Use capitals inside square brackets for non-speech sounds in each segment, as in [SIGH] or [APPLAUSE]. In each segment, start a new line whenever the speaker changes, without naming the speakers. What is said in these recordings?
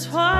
twilight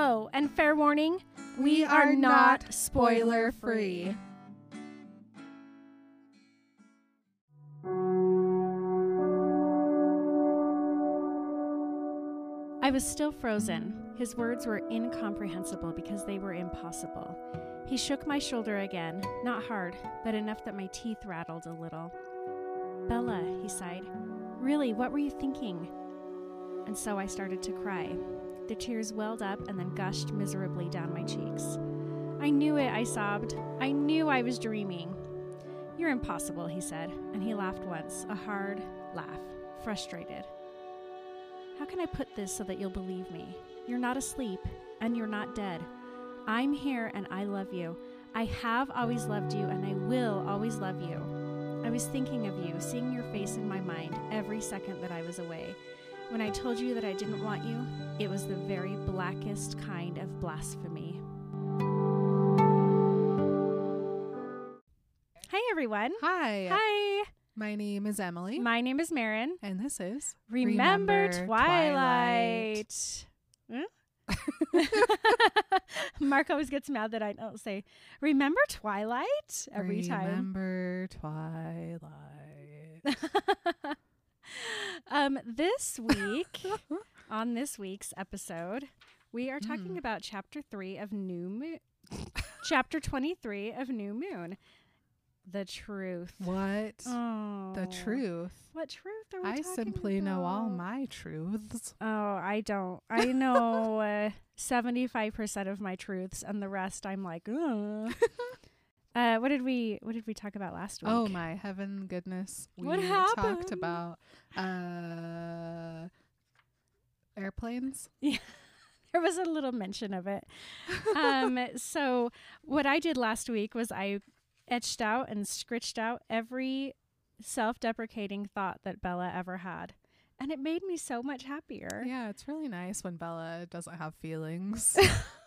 Oh, and fair warning, we, are, not spoiler free. I was still frozen. His words were incomprehensible because they were impossible. He shook my shoulder again, not hard, but enough that my teeth rattled a little. Bella, he sighed. Really, what were you thinking? And so I started to cry. The tears welled up and then gushed miserably down my cheeks. I knew it, I sobbed. I knew I was dreaming. You're impossible, he said, and he laughed once, a hard laugh, frustrated. How can I put this so that you'll believe me? You're not asleep, and you're not dead. I'm here, and I love you. I have always loved you, and I will always love you. I was thinking of you, seeing your face in my mind every second that I was away. When I told you that I didn't want you, it was the very blackest kind of blasphemy. Hey, everyone.
Hi,
Hi.
my name is Emily,
My name is Marin.
and this is
Remember,
Remember
Twilight. Huh? Hmm? [LAUGHS] Mark always gets mad that I don't say "Remember Twilight" every time.
Remember Twilight. [LAUGHS]
um, this [LAUGHS] week, on this week's episode, we are talking
Mm.
about chapter three of New Moon. chapter twenty-three of New Moon. The truth.
What?
Oh,
The truth.
What truth are we
I simply know all my truths.
Oh, I don't. I [LAUGHS] know uh, seventy-five percent of my truths, and the rest I'm like, Ugh. [LAUGHS] uh, what did we What did we talk about last week?
Oh my heaven goodness. We
What
talked about uh airplanes. [LAUGHS]
there was a little mention of it. Um, [LAUGHS] so what I did last week was I etched out and scritched out every self-deprecating thought that Bella ever had, and it made me so much happier.
Yeah, it's really nice when Bella doesn't have feelings. [LAUGHS]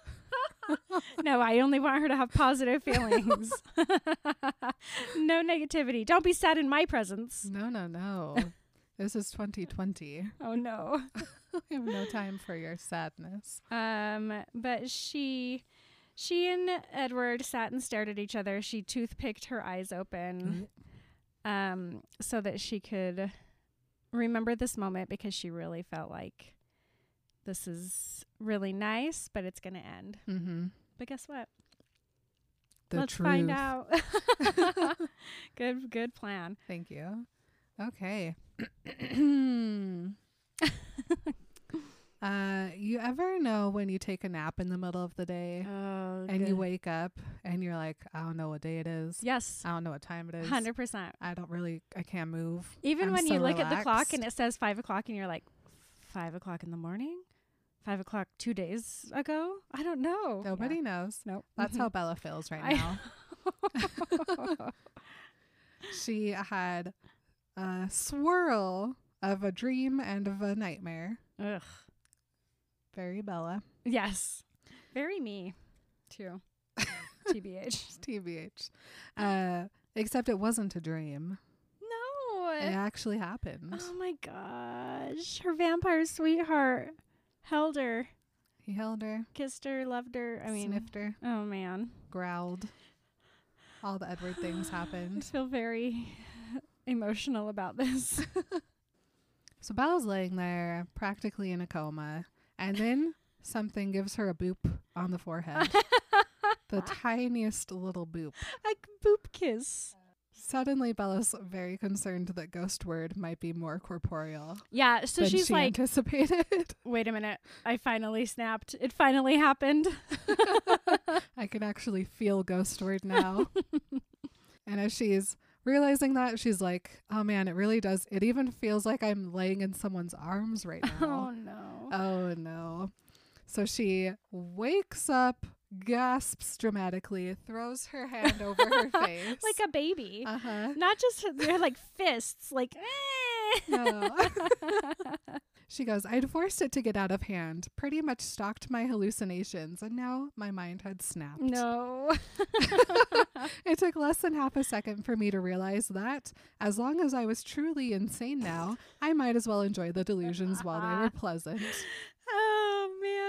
[LAUGHS]
no, I only want her to have positive feelings. [LAUGHS] no negativity. Don't be sad in my presence.
no, no, no. this is 2020. [LAUGHS]
Oh no.
I have no time for your sadness.
Um, but she she and Edward sat and stared at each other. She toothpicked her eyes open um so that she could remember this moment because she really felt like this is really nice, but it's going to end.
Mm-hmm.
But guess what?
The
Let's
truth.
find out. [LAUGHS] good good plan.
Thank you. Okay. [COUGHS] uh, you ever know when you take a nap in the middle of the day
Oh,
and you wake up and you're like, I don't know what day it is.
Yes.
I don't know what time it is.
Hundred percent.
I don't really. I can't move.
Even
I'm
when
so
you look at the clock and it says five o'clock, and you're like, five o'clock in the morning. Five o'clock two days ago. I don't know.
Nobody
Yeah.
knows.
Nope. [LAUGHS]
That's how Bella feels right
I-
now. [LAUGHS] she had a swirl of a dream and of a nightmare.
Ugh.
Very Bella.
Yes. Very me, too. [LAUGHS] TBH.
TBH. Uh, except it wasn't a dream.
No.
It actually happened.
Oh my gosh. Her vampire sweetheart held her,
He held her,
kissed her, loved her. I mean,
sniffed her,
oh man.
growled. All the Edward things happened. [LAUGHS]
I
happened.
feel very emotional about this. [LAUGHS] [LAUGHS]
So Bella's laying there, practically in a coma, and then something gives her a boop on the forehead. the tiniest little boop.
like boop kiss.
Suddenly, Bella's very concerned that Ghost Word might be more corporeal
Yeah, so she's
she
like,
anticipated. [LAUGHS]
wait a minute. I finally snapped. It finally happened. [LAUGHS]
I can actually feel Ghost Word now. [LAUGHS] and as she's realizing that, she's like, "Oh man, it really does. It even feels like I'm laying in someone's arms right now."
Oh no.
Oh no. So she wakes up, gasps dramatically, throws her hand over her [LAUGHS] face.
like a baby.
uh huh.
Not just they're like fists, like eh.
No. [LAUGHS] She goes, I'd forced it to get out of hand, pretty much stalked my hallucinations, and now my mind had snapped.
no.
It took less than half a second for me to realize that, as long as I was truly insane now, I might as well enjoy the delusions while they were [LAUGHS] pleasant.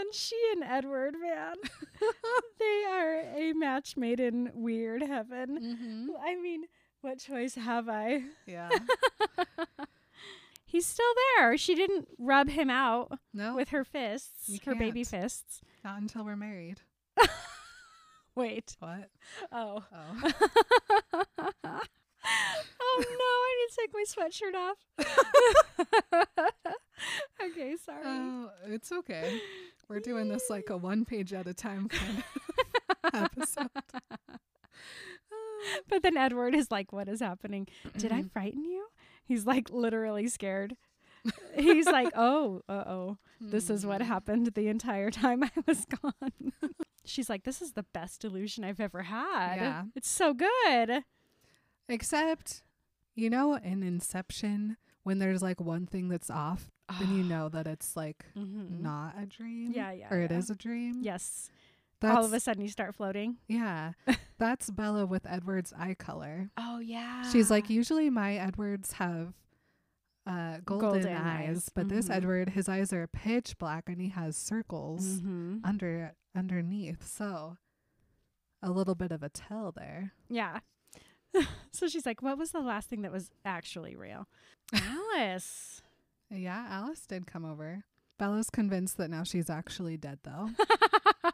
Man, she and Edward, man. [LAUGHS] they are a match made in weird heaven.
Mm-hmm.
I mean, what choice have I?
Yeah. [LAUGHS]
He's still there. She didn't rub him out
No,
with her fists, her baby fists.
not until we're married. [LAUGHS]
Wait.
What?
Oh.
Oh.
Oh no, I need to take my sweatshirt off. [LAUGHS] okay, sorry.
Oh, it's okay. We're doing this like a [LAUGHS] one page at a time kind of episode.
but then Edward is like, What is happening? Did I
Mhm.
frighten you? He's like literally scared. He's like, [LAUGHS] Oh, uh oh. This is what
Hmm.
happened the entire time I was gone. She's like, This is the best delusion I've ever had.
Yeah.
It's so good.
Except, you know, in Inception, when there's like one thing that's off, then you know that it's like
Mhm.
not a dream.
Yeah, yeah,
Or it
yeah.
is a dream.
Yes.
That's,
All of a sudden you start floating.
Yeah. [LAUGHS] That's Bella with Edward's eye color.
Oh yeah.
She's like, usually my Edwards have uh, golden,
Golden
eyes,
eyes.
but this
Mhm.
Edward, his eyes are pitch black and he has circles
hmm
under underneath. So a little bit of a tell there.
Yeah. [LAUGHS] so she's like, What was the last thing that was actually real? Alice.
Yeah, Alice did come over. Bella's convinced that now she's actually dead, though.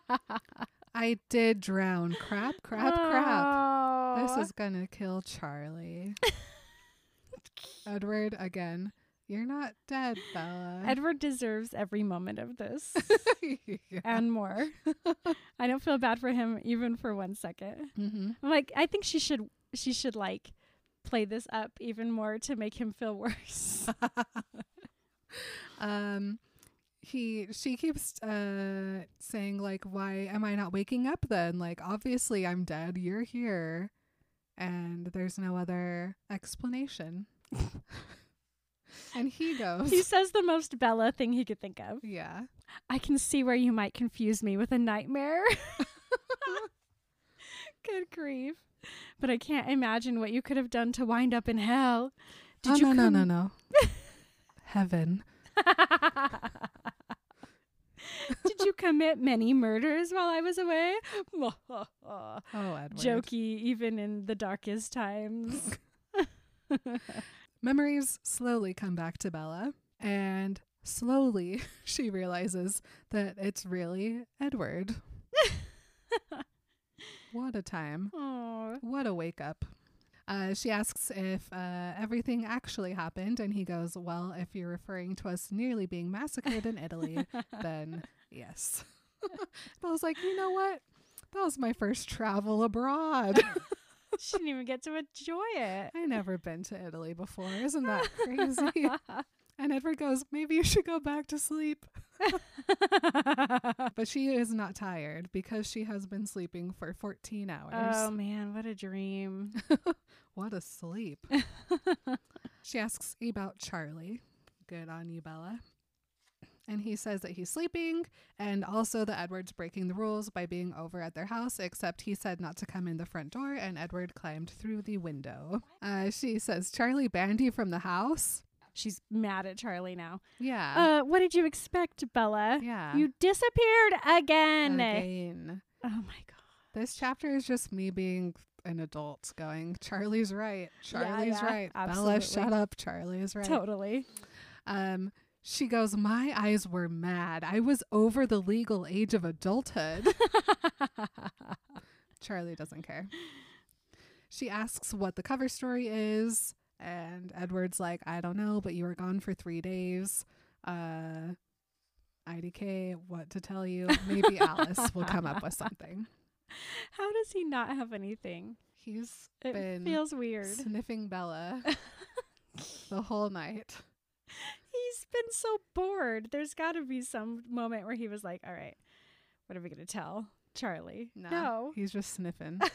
[LAUGHS] I did drown. Crap, crap, crap. This
Oh.
is gonna kill Charlie. [LAUGHS] Edward, again, you're not dead, Bella.
Edward deserves every moment of this
yeah.
and more. I don't feel bad for him even for one second.
hmm
I'm like, I think she should she should like play this up even more to make him feel worse. [LAUGHS]
um, he, she keeps uh saying like, "Why am I not waking up then? Like, obviously I'm dead. You're here, and there's no other explanation." and he goes,
he says the most Bella thing he could think of.
"Yeah."
I can see where you might confuse me with a nightmare. [LAUGHS] Good grief. [LAUGHS] But I can't imagine what you could have done to wind up in hell. Did
oh,
you
no,
com-
no, no, no. [LAUGHS] Heaven. [LAUGHS]
Did you commit many murders while I was away?
Oh, Edward.
Jokey, even in the darkest times.
Memories slowly come back to Bella, and slowly she realizes that it's really Edward. What a time.
Oh,
What a wake up. Uh, she asks if uh, everything actually happened, and he goes, Well, if you're referring to us nearly being massacred in Italy, [LAUGHS] then yes. [LAUGHS] I was like, You know what? That was my first travel abroad. [LAUGHS]
she didn't even get to enjoy it.
I never been to Italy before. Isn't that crazy? and Edward goes, Maybe you should go back to sleep. [LAUGHS] But she is not tired because she has been sleeping for 14 hours.
oh man, what a dream. [LAUGHS]
What a sleep. [LAUGHS] she asks about Charlie. Good on you, Bella. And he says that he's sleeping and also that Edward's breaking the rules by being over at their house, except he said not to come in the front door and Edward climbed through the window. Uh, she says, Charlie banned you from the house?
She's mad at Charlie now.
Yeah.
Uh, what did you expect, Bella?
yeah.
You disappeared again.
Again.
Oh my god.
This chapter is just me being an adult going, Charlie's right. Charlie's
yeah,
right. Bella, shut up. Charlie's right.
Totally.
Um, she goes, My eyes were mad. I was over the legal age of adulthood. [LAUGHS] Charlie doesn't care. She asks what the cover story is, and Edward's like, I don't know, but you were gone for three days. Uh, IDK, what to tell you? Maybe Alice will come up with something. [LAUGHS]
How does he not have anything?
He's
It
been
feels weird.
sniffing Bella [LAUGHS] the whole night.
He's been so bored. There's got to be some moment where he was like, "All right, what are we going to tell Charlie?"
Nah,
No,
he's just sniffing. [LAUGHS]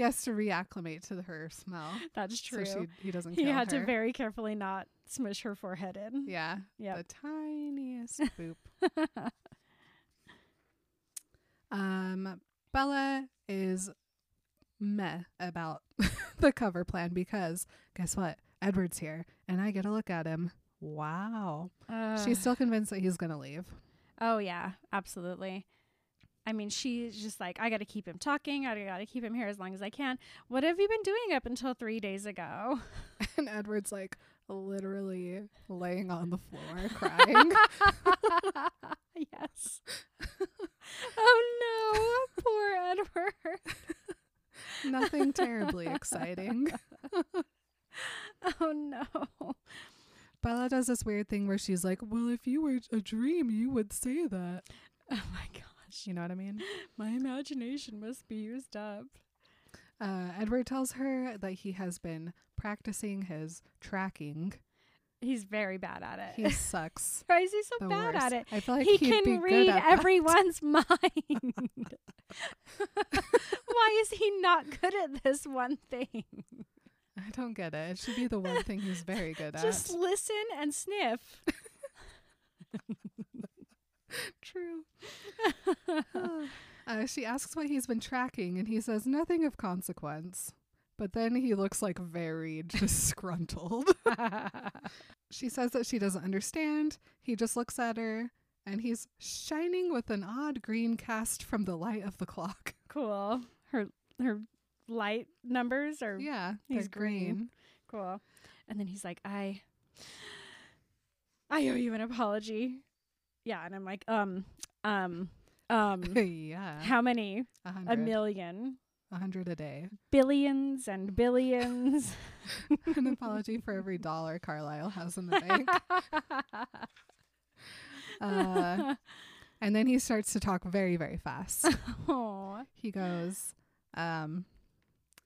he has to reacclimate to her smell.
that's true.
So she, he doesn't
he had
her.
to very carefully not smush her forehead in.
Yeah.
Yeah.
The tiniest [LAUGHS] boop. um, Bella is meh about [LAUGHS] the cover plan because guess what? Edward's here and I get a look at him. Wow. She's still convinced that he's going to leave.
Oh yeah, absolutely. I mean, she's just like, I got to keep him talking. I got to keep him here as long as I can. What have you been doing up until three days ago? [LAUGHS]
And Edward's like literally laying on the floor [LAUGHS] crying. [LAUGHS]
yes. oh no, poor Edward.
Nothing terribly exciting.
Oh no.
Bella does this weird thing where she's like, Well, if you were a dream, you would say that.
Oh my gosh.
You know what I mean?
My imagination must be used up.
Uh, Edward tells her that he has been practicing his tracking.
He's very bad at it.
He [LAUGHS] sucks.
Why is he so bad
worst.
at it?
I feel like
he can read
at that.
everyone's [LAUGHS] mind. [LAUGHS] Why is he not good at this one thing?
I don't get it. It should be the one thing he's very good at.
Just listen and sniff. [LAUGHS]
True. [LAUGHS] uh, she asks what he's been tracking, and he says nothing of consequence. But then he looks like very [LAUGHS] disgruntled. she says that she doesn't understand. He just looks at her, and he's shining with an odd green cast from the light of the clock.
cool. Her her light numbers are
Yeah,
He's
they're green.
cool. And then he's like, I I owe you an apology. Yeah, and I'm like, um, um, um [LAUGHS]
yeah,
how many?
a
A
hundred,
million.
a hundred a day.
Billions and billions. [LAUGHS] [LAUGHS]
An apology for every dollar Carlisle has in the bank. Uh, and then he starts to talk very, very fast.
Aw.
He goes, um,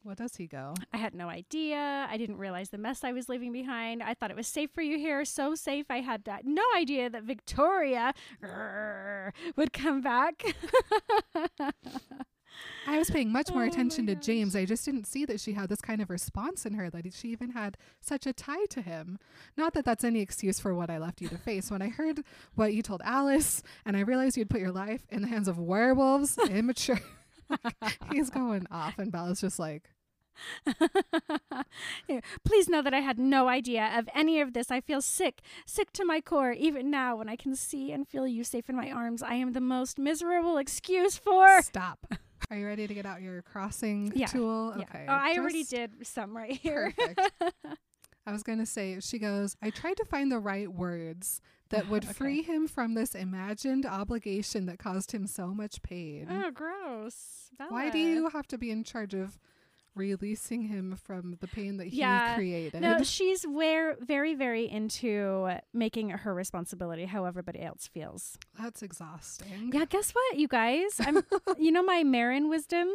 what does he go?
I had no idea. I didn't realize the mess I was leaving behind. I thought it was safe for you here. So safe. I had that, no idea that Victoria grrr, would come back. [LAUGHS]
I was paying much more
Oh
attention to. James. I just didn't see that she had this kind of response in her, that she even had such a tie to him. Not that that's any excuse for what I left you to face. When I heard what you told Alice and I realized you'd put your life in the hands of werewolves, immature. [LAUGHS] He's going off, and Bella's just like, [LAUGHS]
Please know that I had no idea of any of this. I feel sick, sick to my core. Even now, when I can see and feel you safe in my arms, I am the most miserable excuse for.
stop. [LAUGHS] Are you ready to get out your crossing
Yeah,
tool?
Yeah.
Okay.
Oh, I already did some right here.
Perfect. [LAUGHS] I was going to say, she goes, I tried to find the right words that would
Okay.
free him from this imagined obligation that caused him so much pain.
oh, gross.
Why do you have to be in charge of releasing him from the pain that he
Yeah.
created?
No, [LAUGHS] she's where very, very into making it her responsibility how everybody else feels.
That's exhausting.
Yeah, guess what, you guys? I'm [LAUGHS] you know my Marin wisdom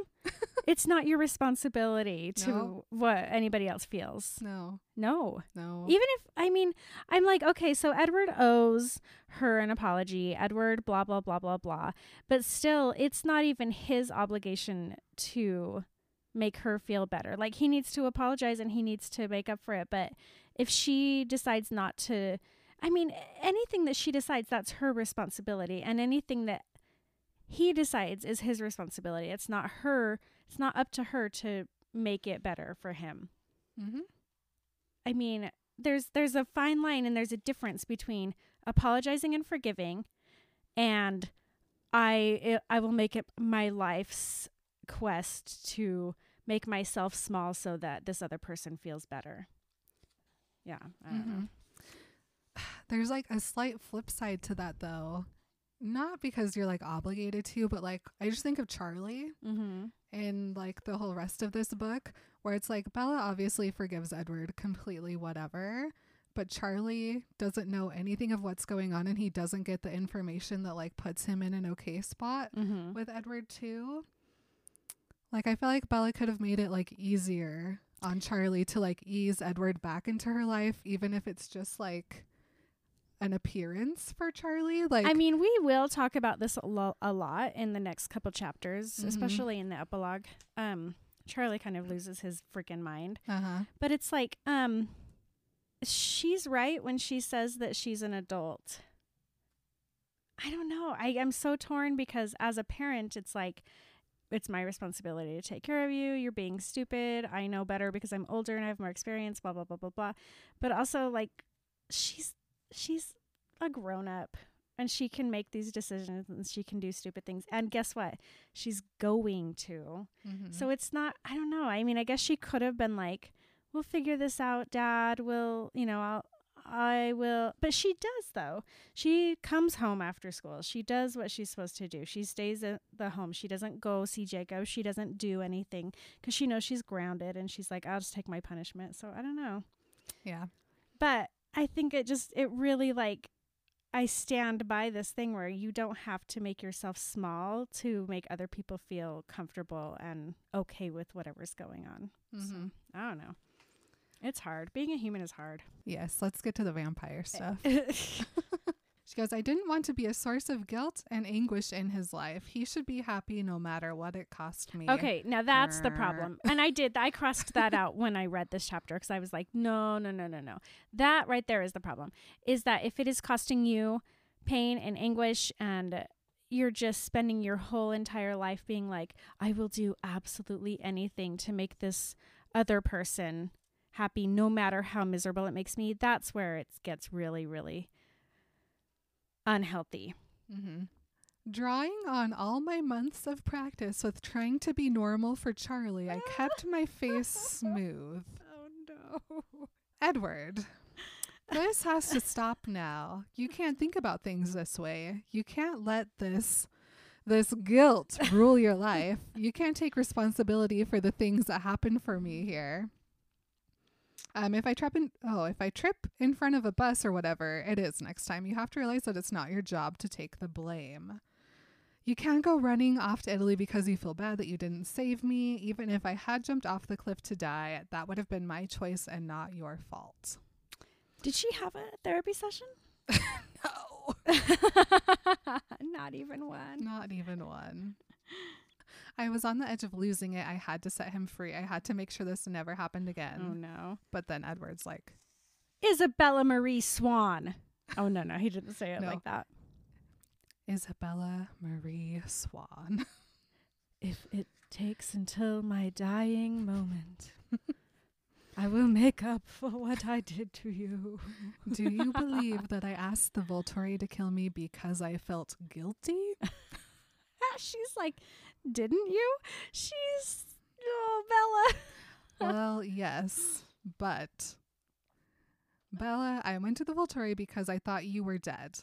It's not your responsibility [LAUGHS] to
No.
what anybody else feels.
No,
No.
no.
Even if, I mean, I'm like, okay, so Edward owes her an apology. Edward, blah, blah, blah, blah, blah. But still, it's not even his obligation to make her feel better. Like, he needs to apologize and he needs to make up for it. But if she decides not to, I mean, anything that she decides, that's her responsibility. And anything that he decides is his responsibility. It's not her, it's not up to her to make it better for him.
mm-hmm.
I mean, there's there's a fine line and there's a difference between apologizing and forgiving and I I will make it my life's quest to make myself small so that this other person feels better. Yeah, know. [SIGHS]
There's like a slight flip side to that though. Not because you're like obligated to, but like I just think of Charlie
Mm-hmm.
in like the whole rest of this book where it's like Bella obviously forgives Edward completely whatever, but Charlie doesn't know anything of what's going on and he doesn't get the information that like puts him in an okay spot
Mm-hmm.
with Edward too. Like I feel like Bella could have made it like easier on Charlie to like ease Edward back into her life even if it's just like an appearance for Charlie. Like
I mean, we will talk about this a, lo- a lot in the next couple chapters,
Mhm.
especially in the epilogue. Um, Charlie kind of loses his freaking mind.
uh-huh.
But it's like, um, she's right when she says that she's an adult. I don't know. I am so torn because as a parent, it's like, it's my responsibility to take care of you. You're being stupid. I know better because I'm older and I have more experience, blah, blah, blah, blah, blah. But also, like, she's, she's a grown up and she can make these decisions and she can do stupid things. And guess what? She's going to.
Mhm.
So it's not, I don't know. I mean, I guess she could have been like, we'll figure this out, dad. We'll, you know, I'll, I will. But she does, though. She comes home after school. She does what she's supposed to do. She stays at the home. She doesn't go see Jacob. She doesn't do anything because she knows she's grounded and she's like, I'll just take my punishment. So I don't know.
yeah.
But I think it just, it really like, I stand by this thing where you don't have to make yourself small to make other people feel comfortable and okay with whatever's going on. So,
Mhm.
I don't know. It's hard. Being a human is hard.
Yes, let's get to the vampire eh. stuff. [LAUGHS] [LAUGHS] She goes, I didn't want to be a source of guilt and anguish in his life. He should be happy no matter what it cost me.
okay, now that's the problem. And I did, I crossed that out when I read this chapter because I was like, no, no, no, no, no. That right there is the problem. Is that if it is costing you pain and anguish and you're just spending your whole entire life being like, I will do absolutely anything to make this other person happy, no matter how miserable it makes me, that's where it gets really, really unhealthy.
Mm-hmm. Drawing on all my months of practice with trying to be normal for Charlie, I kept my face smooth. [LAUGHS]
Oh, no.
Edward, this has to stop now. You can't think about things this way. You can't let this this guilt rule your life. You can't take responsibility for the things that happen for me here. Um, if I trip in, oh, if I trip in front of a bus or whatever it is next time, you have to realize that it's not your job to take the blame. You can't go running off to Italy because you feel bad that you didn't save me. Even if I had jumped off the cliff to die, that would have been my choice and not your fault.
Did she have a therapy session? [LAUGHS] [LAUGHS]
No, [LAUGHS]
Not even one.
not even one. I was on the edge of losing it. I had to set him free. I had to make sure this never happened again.
Oh no.
But then Edward's like,
Isabella Marie Swan. Oh no, no, he didn't say it
No.
like that.
Isabella Marie Swan. [LAUGHS]
If it takes until my dying moment, I will make up for what I did to you. [LAUGHS]
Do you believe that I asked the Volturi to kill me because I felt guilty? [LAUGHS]
She's like, didn't you? She's oh Bella. [LAUGHS]
well, yes, but Bella, I went to the Volturi because I thought you were dead.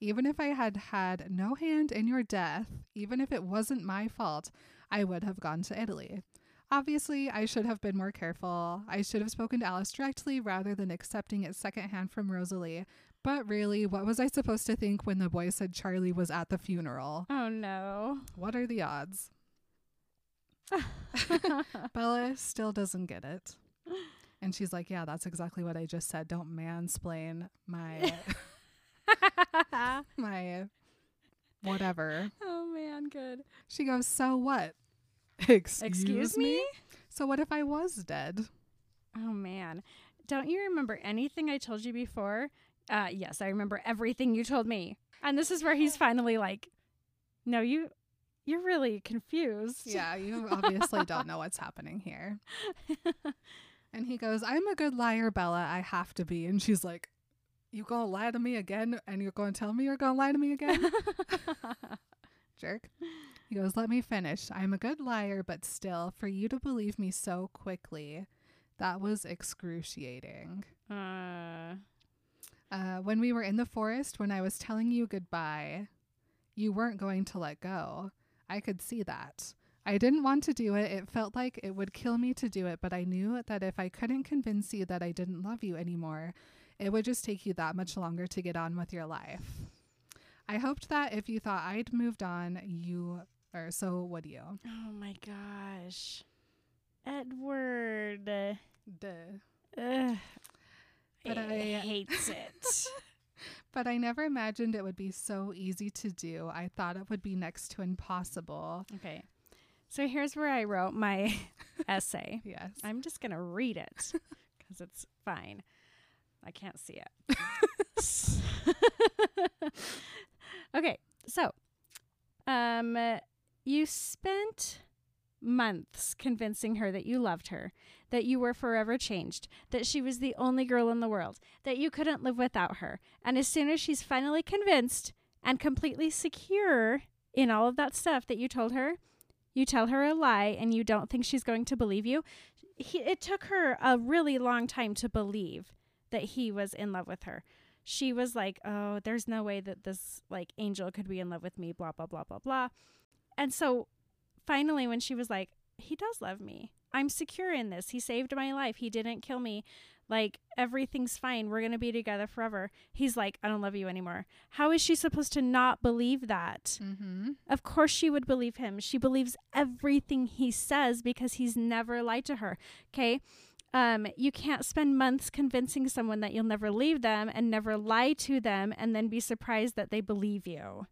Even if I had had no hand in your death, even if it wasn't my fault, I would have gone to Italy. Obviously, I should have been more careful. I should have spoken to Alice directly rather than accepting it secondhand from Rosalie. But really, what was I supposed to think when the boy said Charlie was at the funeral?
Oh no.
What are the odds? [LAUGHS] Bella still doesn't get it. And she's like, Yeah, that's exactly what I just said. Don't mansplain my [LAUGHS] my whatever.
oh man, good.
She goes, So what? Excuse,
Excuse me?
So what if I was dead?
Oh man. Don't you remember anything I told you before? Uh yes, I remember everything you told me. And this is where he's finally like, No, you you're really confused.
Yeah, you [LAUGHS] obviously don't know what's happening here. [LAUGHS] And he goes, I'm a good liar, Bella. I have to be. And she's like, You gonna lie to me again? And you're gonna tell me you're gonna lie to me again? [LAUGHS] Jerk. He goes, Let me finish. I'm a good liar, but still, for you to believe me so quickly, that was excruciating.
uh
Uh, when we were in the forest, when I was telling you goodbye, you weren't going to let go. I could see that. I didn't want to do it. It felt like it would kill me to do it, but I knew that if I couldn't convince you that I didn't love you anymore, it would just take you that much longer to get on with your life. I hoped that if you thought I'd moved on, you or so would you.
Oh my gosh. Edward.
Duh.
Ugh.
But I-
hates it. [LAUGHS]
But I never imagined it would be so easy to do. I thought it would be next to impossible.
okay. So here's where I wrote my [LAUGHS] essay.
Yes.
I'm just going to read it [LAUGHS] because it's fine. I can't see it. okay. So, um, you spent months convincing her that you loved her, that you were forever changed, that she was the only girl in the world, that you couldn't live without her. And as soon as she's finally convinced and completely secure in all of that stuff that you told her, you tell her a lie and you don't think she's going to believe you. He, it took her a really long time to believe that he was in love with her. She was like, "Oh, there's no way that this like angel could be in love with me, blah blah blah blah blah." And so finally when she was like, "He does love me. I'm secure in this. He saved my life. He didn't kill me. Like everything's fine. We're going to be together forever." He's like, "I don't love you anymore." How is she supposed to not believe that?
Mm-hmm.
Of course, she would believe him. She believes everything he says because he's never lied to her. Okay. Um, you can't spend months convincing someone that you'll never leave them and never lie to them and then be surprised that they believe you.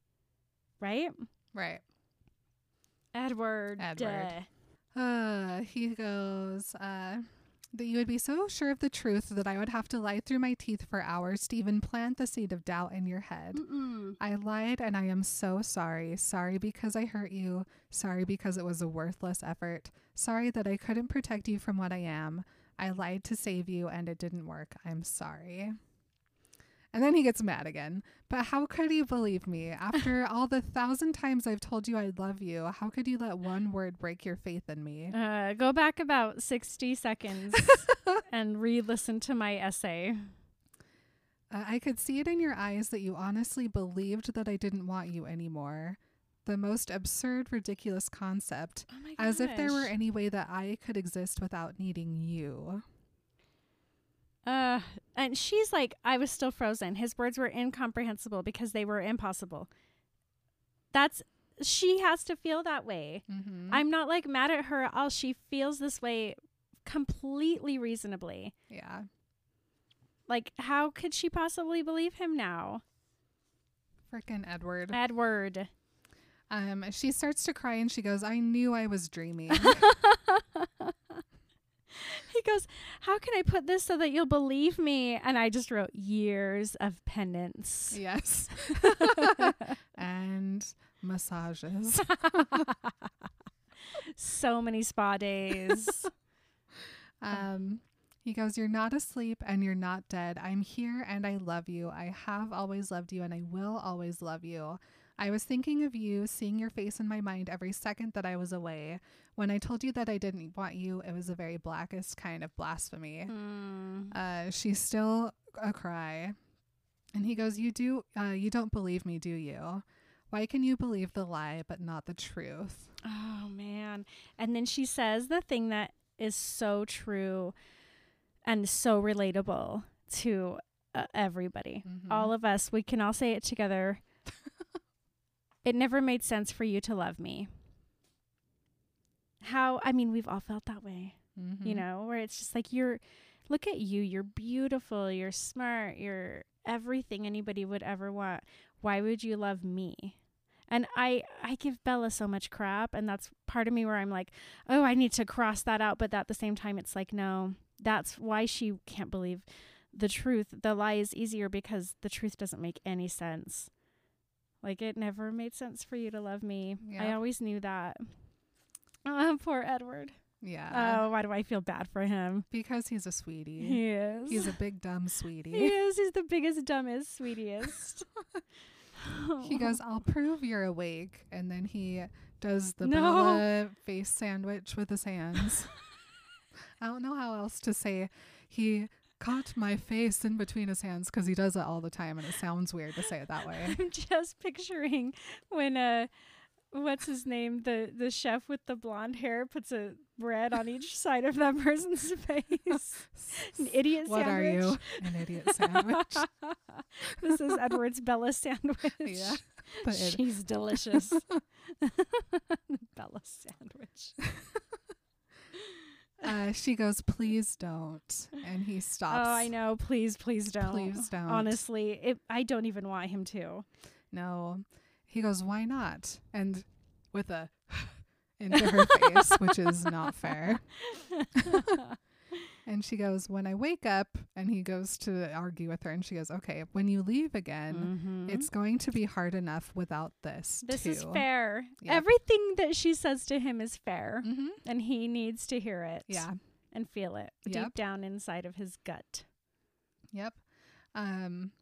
Right?
Right.
Edward.
Edward. Uh, he goes, uh, that you would be so sure of the truth that I would have to lie through my teeth for hours to even plant the seed of doubt in your head.
Mm-mm.
I lied and I am so sorry. Sorry because I hurt you. Sorry because it was a worthless effort. Sorry that I couldn't protect you from what I am. I lied to save you and it didn't work. I'm sorry. And then he gets mad again. But how could you believe me? After [LAUGHS] all the thousand times I've told you I love you, how could you let one word break your faith in me?
Uh, go back about 60 seconds [LAUGHS] and re listen to my essay.
Uh, I could see it in your eyes that you honestly believed that I didn't want you anymore. The most absurd, ridiculous concept.
Oh my
As if there were any way that I could exist without needing you.
Uh, and she's like, I was still frozen. His words were incomprehensible because they were impossible. That's she has to feel that way.
Mm-hmm.
I'm not like mad at her at all. She feels this way completely reasonably.
yeah.
Like, how could she possibly believe him now?
Frickin' Edward.
Edward.
Um, she starts to cry and she goes, I knew I was dreaming. [LAUGHS] [LAUGHS]
He goes, How can I put this so that you'll believe me? And I just wrote years of penance.
yes. [LAUGHS] and massages. [LAUGHS]
so many spa days.
Um, he goes, You're not asleep and you're not dead. I'm here and I love you. I have always loved you and I will always love you. I was thinking of you, seeing your face in my mind every second that I was away. When I told you that I didn't want you, it was the very blackest kind of blasphemy.
Mm.
Uh, she's still a cry. And he goes, You do, uh, you don't believe me, do you? Why can you believe the lie but not the truth?
Oh man. And then she says the thing that is so true and so relatable to uh, everybody.
Mhm.
All of us, we can all say it together. It never made sense for you to love me. how I mean, we've all felt that way,
Mhm.
you know, where it's just like you're look at you, you're beautiful, you're smart, you're everything anybody would ever want. Why would you love me? And I I give Bella so much crap and that's part of me where I'm like, "Oh, I need to cross that out," but at the same time it's like, "No, that's why she can't believe the truth. The lie is easier because the truth doesn't make any sense. Like it never made sense for you to love me. I always knew that. Oh, [LAUGHS] poor Edward.
Yeah.
Oh, why do I feel bad for him?
because he's a sweetie.
He is.
He's a [LAUGHS] big dumb sweetie.
he is. He's the biggest, dumbest, sweetiest. [LAUGHS]
He goes, I'll prove you're awake. And then he does the
No.
Bella face sandwich with his hands. I don't know how else to say. He caught my face in between his hands because he does it all the time and it sounds weird to say it that way. [LAUGHS]
I'm just picturing when uh what's his name? The the chef with the blonde hair puts a bread on each [LAUGHS] side of that person's face. [LAUGHS] An idiot sandwich.
What are you? An idiot sandwich.
this is Edward's Bella sandwich.
yeah.
She's delicious. Bella sandwich.
Uh, she goes, please don't. And he stops.
Oh, I know. Please, please don't.
Please don't.
Honestly, it, I don't even want him to.
No. He goes, why not? And with a [LAUGHS] into her face, which is not fair. [LAUGHS] [LAUGHS] And she goes, when I wake up, and he goes to argue with her, and she goes, okay, when you leave again,
Mhm.
it's going to be hard enough without this.
this
too.
is fair.
Yep.
Everything that she says to him is fair,
Mm-hmm.
and he needs to hear it.
Yeah.
and feel it deep down inside of his gut.
Yep. Um,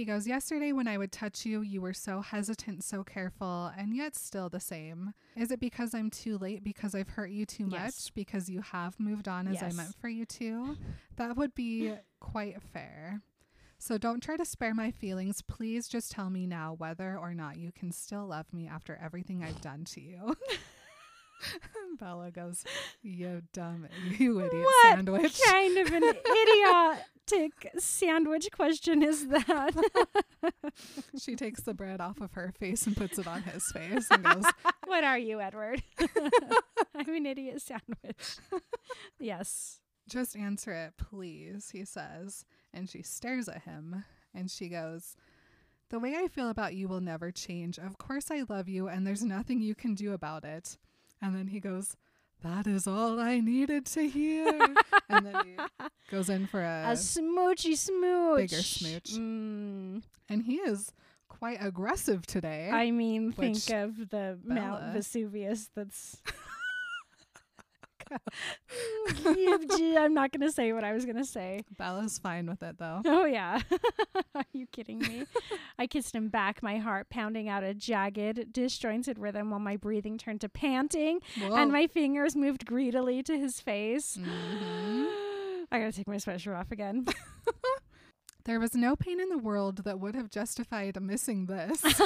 he goes, Yesterday, when I would touch you, you were so hesitant, so careful, and yet still the same. Is it because I'm too late because I've hurt you too
Yes.
much? Because you have moved on as I meant for you to? That would be quite fair. So don't try to spare my feelings. Please just tell me now whether or not you can still love me after everything I've done to you. [LAUGHS] [LAUGHS] Bella goes, You dumb, you idiot sandwich.
What
sandwich.
kind of an idiotic sandwich question is that? [LAUGHS]
She takes the bread off of her face and puts it on his face and goes, [LAUGHS]
what are you, Edward? I'm an idiot sandwich. yes.
Just answer it, please, he says. And she stares at him and she goes, The way I feel about you will never change. Of course, I love you and there's nothing you can do about it. And then he goes, That is all I needed to hear. [LAUGHS] and then he goes in for a.
a smoochy smooch.
bigger smooch.
Mm,
and he is quite aggressive today.
I mean, think of the Mount Vesuvius that's. [LAUGHS] I'm not going to say what I was going to say.
Bella's fine with it though.
Oh, yeah. [LAUGHS] Are you kidding me? I kissed him back, my heart pounding out a jagged, disjointed rhythm while my breathing turned to panting
Whoa.
and my fingers moved greedily to his face.
Mhm. [GASPS]
I gotta take my sweatshirt off again. [LAUGHS]
There was no pain in the world that would have justified missing this. [LAUGHS]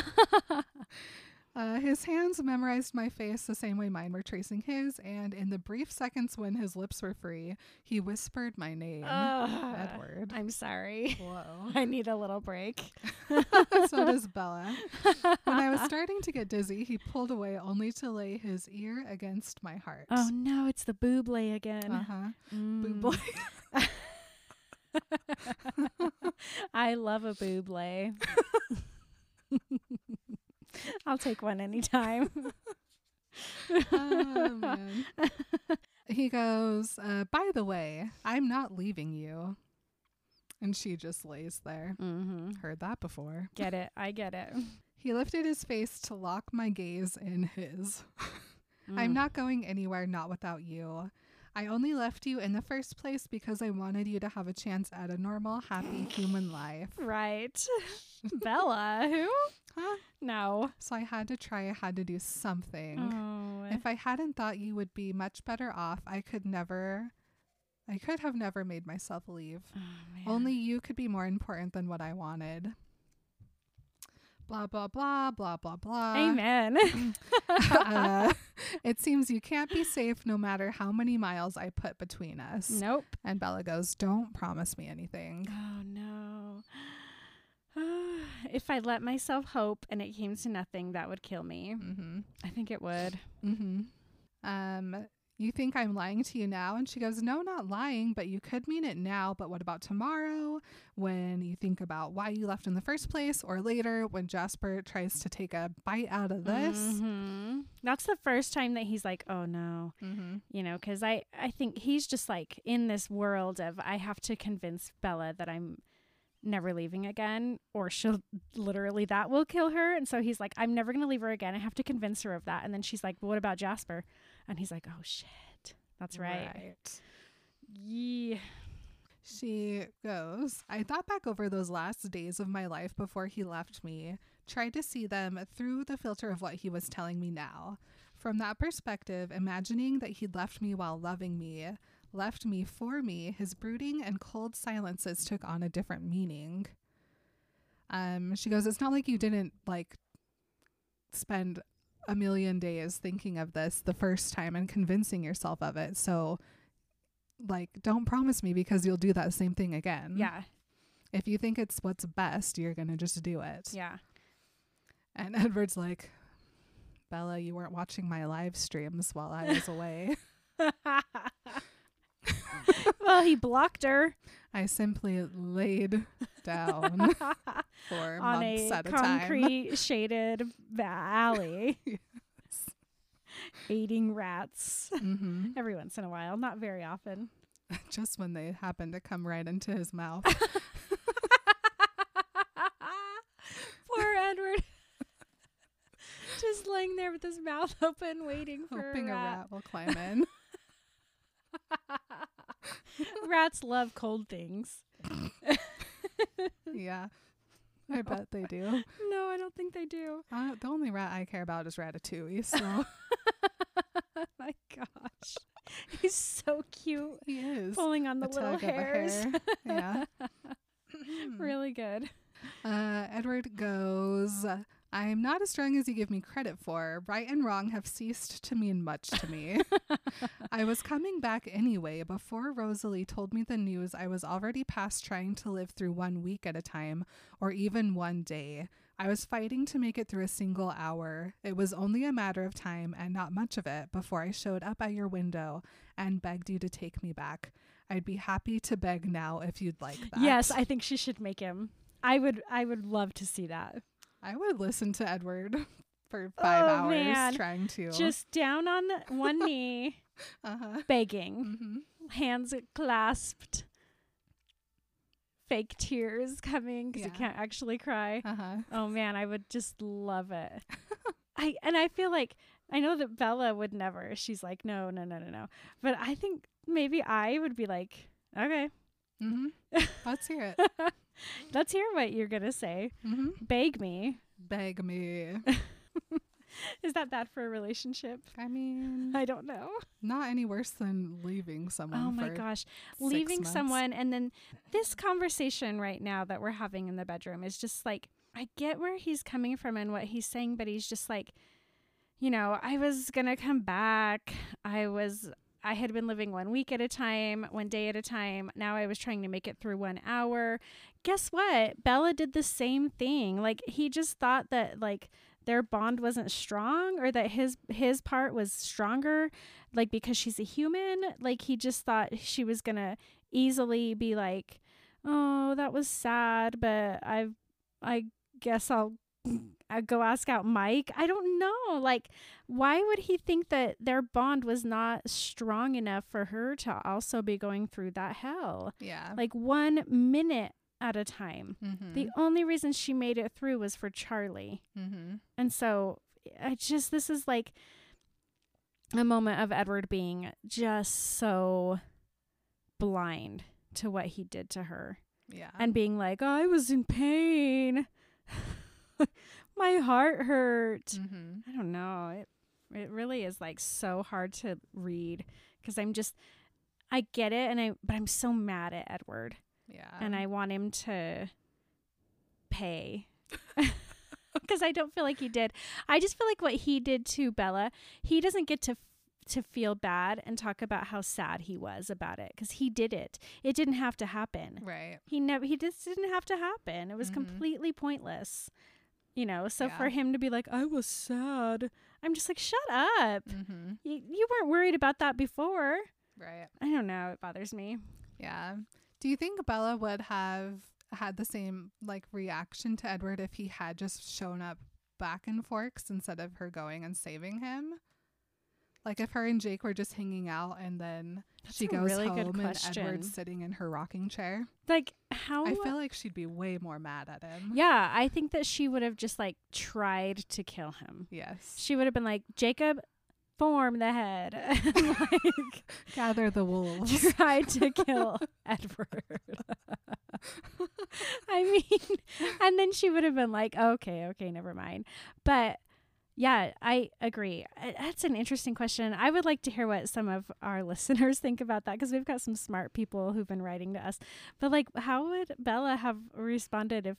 uh, his hands memorized my face the same way mine were tracing his, and in the brief seconds when his lips were free, he whispered my name.
Ugh.
Edward.
I'm sorry.
Whoa. [LAUGHS]
I need a little break. [LAUGHS]
so does Bella. When I was [LAUGHS] starting to get dizzy, he pulled away only to lay his ear against my heart.
Oh no, it's the booble again.
Uh huh.
Mm.
Booble.
I love a booble. [LAUGHS] I'll take one anytime. [LAUGHS]
oh, man. [LAUGHS] He goes, uh, By the way, I'm not leaving you. And she just lays there.
mm-hmm.
Heard that before.
Get it. I get it.
He lifted his face to lock my gaze in his.
Mm.
I'm not going anywhere, not without you. I only left you in the first place because I wanted you to have a chance at a normal, happy [SIGHS] human life.
right. [LAUGHS] Bella, who?
Huh?
No.
So I had to try, I had to do something.
Oh.
If I hadn't thought you would be much better off, I could never, I could have never made myself leave.
Oh.
Only you could be more important than what I wanted. Blah, blah, blah, blah, blah, blah.
Amen. [LAUGHS] [LAUGHS]
uh, it seems you can't be safe no matter how many miles I put between us.
nope.
And Bella goes, Don't promise me anything.
Oh no. [SIGHS] if I let myself hope and it came to nothing, that would kill me.
Mm-hmm.
I think it would.
Mm-hmm. Um, you think I'm lying to you now? And she goes, No, not lying, but you could mean it now. But what about tomorrow when you think about why you left in the first place, or later when Jasper tries to take a bite out of this?
Mhm. That's the first time that he's like, "Oh no,"
Mm-hmm.
you know, because I I think he's just like in this world of I have to convince Bella that I'm never leaving again, or she'll [LAUGHS] literally that will kill her. And so he's like, "I'm never gonna leave her again. I have to convince her of that." And then she's like, "What about Jasper?" And he's like, "Oh shit, that's right." Yeah.
She goes, I thought back over those last days of my life before he left me, tried to see them through the filter of what he was telling me now. From that perspective, imagining that he'd left me while loving me, left me for me, his brooding and cold silences took on a different meaning. Um, she goes, It's not like you didn't like spend a million days thinking of this the first time and convincing yourself of it. So like don't promise me because you'll do that same thing again.
Yeah.
If you think it's what's best, you're going to just do it.
Yeah.
And [LAUGHS] Edward's like, Bella, you weren't watching my live streams while I was away. [LAUGHS] [LAUGHS] [LAUGHS]
well, he blocked her
I simply laid down [LAUGHS] for
on
months
a
at a time.
concrete shaded alley, [LAUGHS]
Yes.
eating rats
hmm
every once in a while, not very often.
Just when they happen to come right into his mouth.
Poor Edward. Just laying there with his mouth open, waiting for
hoping
a
a
rat.
rat will climb in. [LAUGHS]
Rats love cold things. [LAUGHS]
yeah. [LAUGHS] I bet they do.
No, I don't think they do.
Uh, the only rat I care about is Ratatouille, so
My gosh. He's so cute.
he is.
Pulling on the
a
little hairs.
hair. Yeah. [CLEARS THROAT]
really good.
Uh, Edward goes, I am not as strong as you give me credit for. Right and wrong have ceased to mean much to me. [LAUGHS] I was coming back anyway. Before Rosalie told me the news, I was already past trying to live through one week at a time or even one day. I was fighting to make it through a single hour. It was only a matter of time and not much of it before I showed up at your window and begged you to take me back. I'd be happy to beg now if you'd like that.
Yes, I think she should make him. I would I would love to see that.
I would listen to Edward [LAUGHS] for five
Oh,
hours
man.
trying to.
Just down on one [LAUGHS] knee,
uh-huh.
begging,
hmm
hands clasped, fake tears coming because
Yeah.
he can't actually cry.
Uh-huh.
Oh man, I would just love it. [LAUGHS] I and I feel like I know that Bella would never. She's like, no, no, no, no, no. But I think maybe I would be like, okay,
hmm Let's hear it. [LAUGHS]
let's hear what you're gonna say.
hmm
Beg me.
Beg me. [LAUGHS]
Is that bad for a relationship?
I mean,
I don't know.
not any worse than leaving someone.
Oh my gosh. Leaving
months.
someone and then this conversation right now that we're having in the bedroom is just like I get where he's coming from and what he's saying, but he's just like, you know, I was going to come back. I was I had been living one week at a time, one day at a time. Now I was trying to make it through one hour. Guess what? Bella did the same thing. Like he just thought that like their bond wasn't strong or that his his part was stronger like because she's a human like he just thought she was going to easily be like oh that was sad but I've i guess i'll I go ask out Mike. I don't know. Like, why would he think that their bond was not strong enough for her to also be going through that hell?
Yeah.
Like, one minute at a time.
mm-hmm.
The only reason she made it through was for Charlie.
mm-hmm.
And so I just, this is like a moment of Edward being just so blind to what he did to her
Yeah.
and being like, I was in pain. [LAUGHS] My heart hurt.
mm-hmm.
I don't know. It it really is like so hard to read because I'm just I get it and I but I'm so mad at Edward
Yeah.
and I want him to pay. [LAUGHS] [LAUGHS] Cuz I don't feel like he did. I just feel like what he did to Bella, he doesn't get to f- to feel bad and talk about how sad he was about it cuz he did it. It didn't have to happen.
right.
He never he just didn't have to happen. It was
Mhm.
completely pointless. You know, so for him to be like, I was sad. I'm just like, shut up.
Mm-hmm.
You, you weren't worried about that before.
Right.
I don't know. It bothers me.
Yeah. Do you think Bella would have had the same like reaction to Edward if he had just shown up back in Forks instead of her going and saving him? Like if her and Jake were just hanging out and then
That's
she goes
really
home and. Edward's sitting in her rocking chair.
Like, how?
I feel like she'd be way more mad at him.
yeah, I think that she would have just like tried to kill him.
Yes.
She would have been like, Jacob, form the head. [LAUGHS] like,
Gather the wolves. [LAUGHS]
tried to kill [LAUGHS] Edward. I mean, and then she would have been like, okay, okay, never mind. But yeah, I agree. Uh, That's an interesting question. I would like to hear what some of our [LAUGHS] listeners think about that because we've got some smart people who've been writing to us. But like, how would Bella have responded if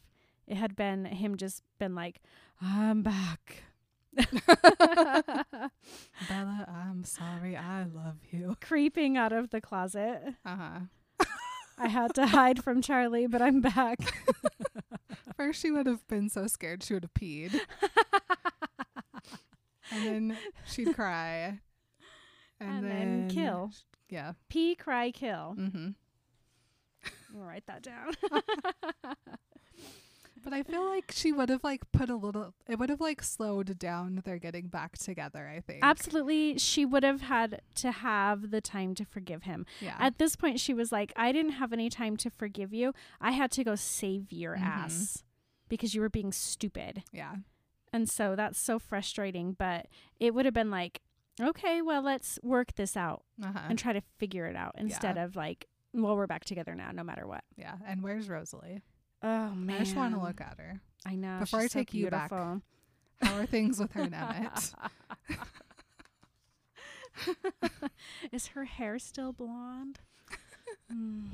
it had been him just been like, I'm back? [LAUGHS]
Bella, I'm sorry. I love you. [LAUGHS]
Creeping out of the closet.
Uh huh.
I had to hide from Charlie, but I'm back.
First, she would have been so scared she would have peed. And then she'd cry.
And then kill.
Yeah.
Pee, cry, kill.
Mm-hmm.
I'll write that down. [LAUGHS] [LAUGHS]
But I feel like she would have like put a little. It would have like slowed down their getting back together. I think.
Absolutely, she would have had to have the time to forgive him.
Yeah.
At this point, she was like, I didn't have any time to forgive you. I had to go save your
Mhm.
ass because you were being stupid.
yeah.
And so that's so frustrating. But it would have been like, okay, well, let's work this out
Uh-huh.
and try to figure it out instead of like, well, we're back together now, no matter what.
yeah. And where's Rosalie?
Oh, man.
I just want to look at her.
I know.
Before I
so
take you back. How are things with her and Emmett? [LAUGHS]
Is her hair still blonde? [LAUGHS] Mm.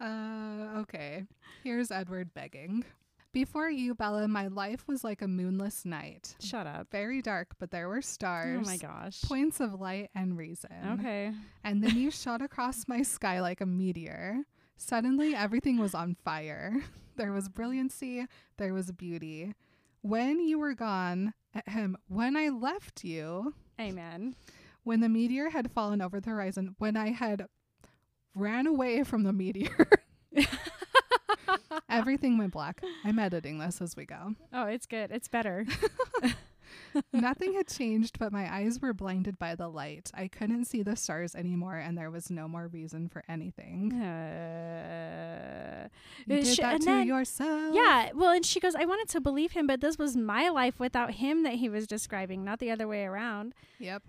Uh, okay. Here's Edward begging. Before you, Bella, my life was like a moonless night.
Shut up.
Very dark, but there were stars.
Oh my gosh.
Points of light and reason.
Okay.
And then you [LAUGHS] shot across my sky like a meteor. Suddenly, everything was on fire. [LAUGHS] There was brilliancy, there was beauty. When you were gone, ahem, when I left you,
Amen.
when the meteor had fallen over the horizon, when I had ran away from the meteor, [LAUGHS] everything went black. I'm editing this as we go.
Oh, it's good. It's better. [LAUGHS] [LAUGHS]
Nothing had changed, but my eyes were blinded by the light. I couldn't see the stars anymore, and there was no more reason for anything.
Uh,
You did
sh-
that to
then-
yourself.
yeah. Well, and she goes, I wanted to believe him, but this was my life without him that he was describing, not the other way around.
Yep.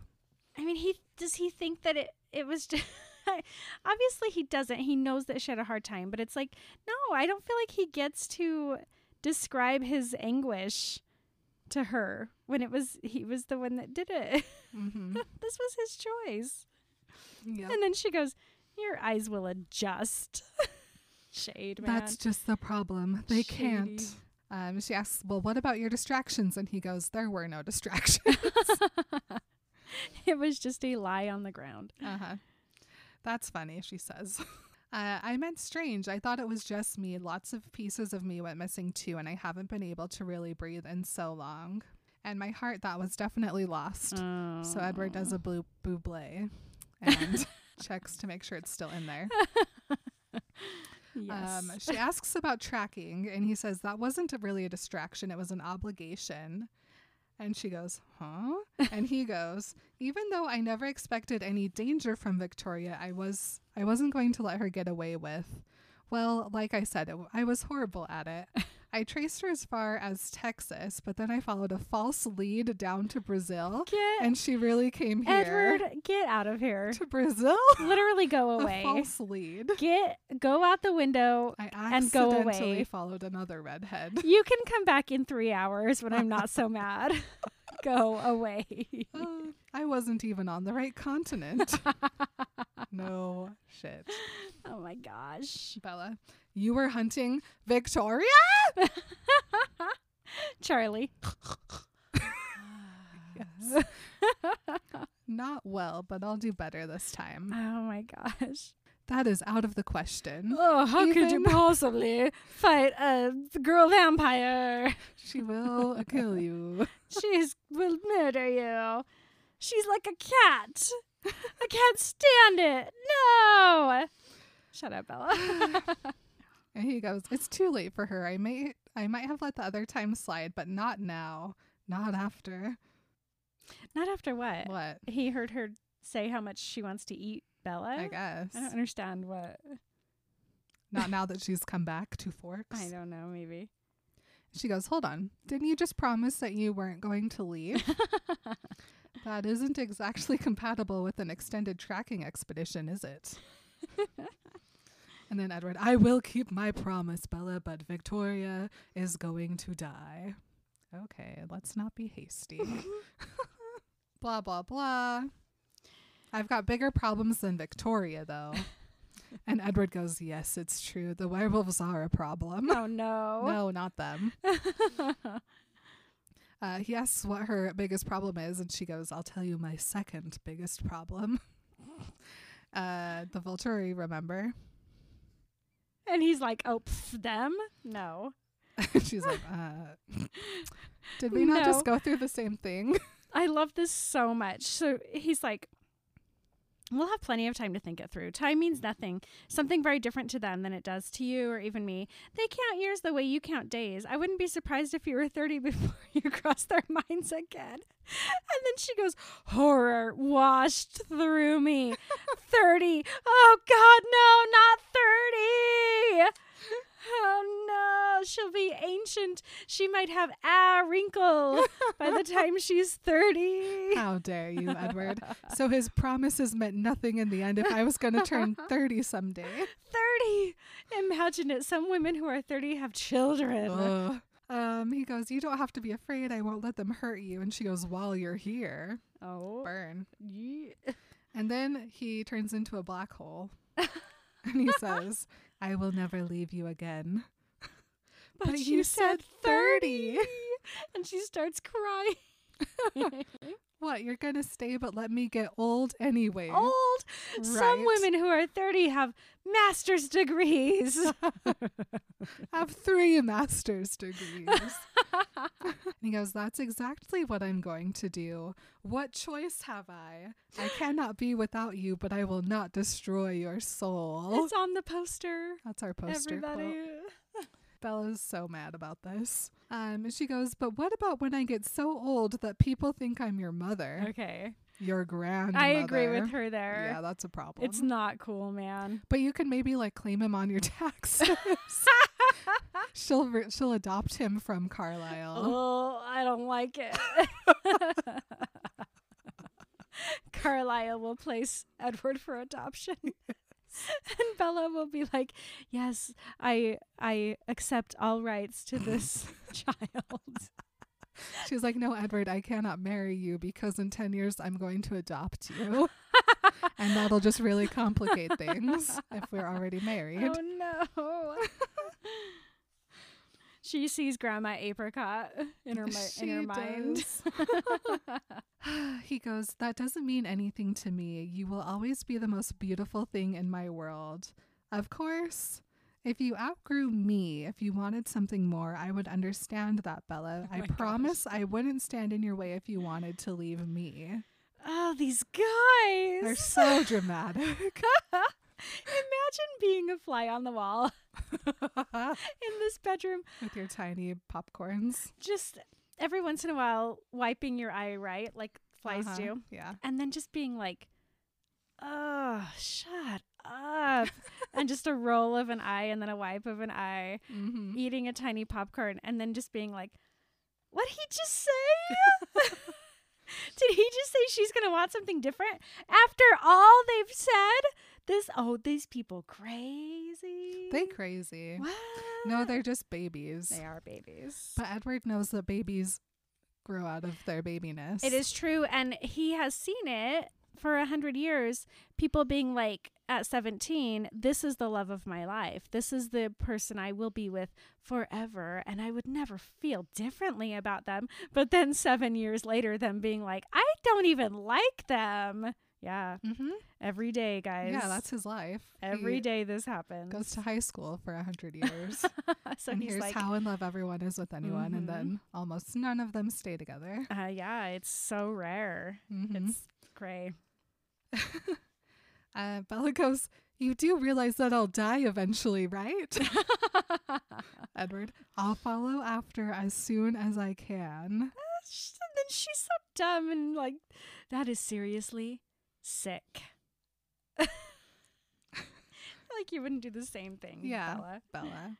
I mean, he does he think that it it was just. [LAUGHS] [LAUGHS] Obviously, he doesn't. He knows that she had a hard time, but it's like, no, I don't feel like he gets to describe his anguish to her when it was he was the one that did it.
Mm-hmm. [LAUGHS]
this was his choice.
Yep.
And then she goes, "Your eyes will adjust." [LAUGHS] Shade, man.
That's just the problem. They can't. Um, she asks, "Well, what about your distractions?" And he goes, "There were no distractions."
it was just a lie on the ground.
uh huh. That's funny. She says. [LAUGHS] Uh, I meant strange. I thought it was just me. Lots of pieces of me went missing too, and I haven't been able to really breathe in so long. And my heart, that was definitely lost. So Edward does a blue buble [LAUGHS] and checks to make sure it's still in there. [LAUGHS]
Yes.
Um, she asks about tracking, and he says that wasn't really a distraction, it was an obligation. And she goes, huh? and he goes, even though I never expected any danger from Victoria, I was I wasn't going to let her get away with. Well, like I said, it, I was horrible at it. [LAUGHS] I traced her as far as Texas, but then I followed a false lead down to Brazil,
get
and she really came here
Edward, get out of here.
to Brazil.
Literally go [LAUGHS]
a
away.
false lead.
Get go out the window.
I
And go away.
accidentally followed another redhead.
You can come back in 3 hours when I'm not so [LAUGHS] mad. [LAUGHS] go away.
Uh, I wasn't even on the right continent. [LAUGHS] no shit.
Oh my gosh.
Bella, you were hunting Victoria? [LAUGHS]
Charlie.
Not well, but I'll do better this time.
Oh my gosh.
That is out of the question.
Oh, how could you possibly fight a girl vampire?
She will kill you. [LAUGHS]
She will murder you. She's like a cat. I can't stand it. No. Shut up, Bella.
And he goes, "It's too late for her. I may, I might have let the other time slide, but not now. Not after.
Not after what?
What?
He heard her say how much she wants to eat Bella.
I guess.
I don't understand what.
Not now that [LAUGHS] she's come back to Forks.
I don't know. Maybe.
She goes, Hold on. Didn't you just promise that you weren't going to leave? [LAUGHS] that isn't exactly compatible with an extended tracking expedition, is it? and then Edward, I will keep my promise, Bella, but Victoria is going to die. Okay, let's not be hasty. [LAUGHS] blah, blah, blah. I've got bigger problems than Victoria, though. [LAUGHS] and Edward goes, Yes, it's true. The werewolves are a problem.
oh no. [LAUGHS]
No, not them. [LAUGHS] Uh, he asks what her biggest problem is, and she goes, I'll tell you my second biggest problem. uh, the Volturi, remember?
and he's like, "Oh, pff, them? No."
She's like, uh, Did we not
No.
just go through the same thing?
I love this so much. So he's like, We'll have plenty of time to think it through. Time means nothing. Something very different to them than it does to you or even me. They count years the way you count days. I wouldn't be surprised if you were 30 [LAUGHS] before you crossed their minds again. And then she goes, Horror washed through me. [LAUGHS] 30. Oh, God, no, not 30. Oh she'll be ancient. She might have a wrinkle by the time [LAUGHS] she's 30.
How dare you, Edward? So his promises meant nothing in the end if I was going to turn [LAUGHS] 30 someday.
30. Imagine it. Some women who are 30 have children.
Ugh. Um, he goes, You don't have to be afraid. I won't let them hurt you. And she goes, While you're here,
Oh.
burn.
ye-
And then he turns into a black hole. [LAUGHS] and he says, I will never leave you again.
But,
you
you
said
said 30. [LAUGHS] and she starts crying. [LAUGHS]
What? You're going to stay, but let me get old anyway.
Old. Some women who are 30 have master's degrees. [LAUGHS]
have three master's degrees. and he goes, That's exactly what I'm going to do. What choice have I? I cannot be without you, but I will not destroy your soul.
it's on the poster.
That's our poster. quote. Bella's so mad about this. Um, she goes, But what about when I get so old that people think I'm your mother?
Okay.
Your grandmother.
I agree with her there.
Yeah, that's a problem.
It's not cool, man.
but you can maybe like claim him on your [LAUGHS] taxes. [LAUGHS] she'll re- she'll adopt him from Carlisle.
Oh, I don't like it. [LAUGHS] Carlisle will place Edward for adoption. [LAUGHS] and Bella will be like, "Yes, I I accept all rights to this [LAUGHS] [LAUGHS] child."
She's like, No, Edward, I cannot marry you because in 10 years I'm going to adopt you. and that'll just really complicate things if we're already oh, married.
Oh no. She sees Grandma Apricot in her mi- in her mind. [LAUGHS] [SIGHS]
he goes, That doesn't mean anything to me. You will always be the most beautiful thing in my world. Of course, if you outgrew me, if you wanted something more, I would understand that, Bella.
Oh
I
my gosh.
promise I wouldn't stand in your way if you wanted to leave me.
oh, these guys.
They're so dramatic. [LAUGHS]
Imagine being a fly on the wall [LAUGHS] in this bedroom,
With your tiny popcorns.
just every once in a while wiping your eye, right? Like flies
Uh-huh,
do.
Yeah.
And then just being like, oh, shut up. [LAUGHS] and just a roll of an eye and then a wipe of an eye,
Mm-hmm.
eating a tiny popcorn, and then just being like, what he just say? [LAUGHS] Did he just say she's going to want something different after all they've said? This, oh, these people crazy.
They crazy.
What?
No, they're just babies.
They are babies.
But Edward knows that babies grow out of their babiness.
It is true, and he has seen it for a hundred years. People being like at seventeen, "This is the love of my life. This is the person I will be with forever, and I would never feel differently about them." But then seven years later, them being like, "I don't even like them." Yeah.
Mm-hmm.
Every day, guys.
Yeah, that's his life.
every
He
day this happens.
goes to high school for a hundred years. [LAUGHS]
so
and here's
like,
how in love everyone is with anyone,
Mhm.
and then almost none of them stay together.
uh, yeah, it's so rare.
Mhm.
It's cray. [LAUGHS]
uh, Bella goes, "You do realize that I'll die eventually, right?" [LAUGHS] Edward, I'll follow after as soon as I can.
Sh- and then she's so dumb and like, that is seriously sick. [LAUGHS] like you wouldn't do the same thing,
Yeah.
Bella.
Bella.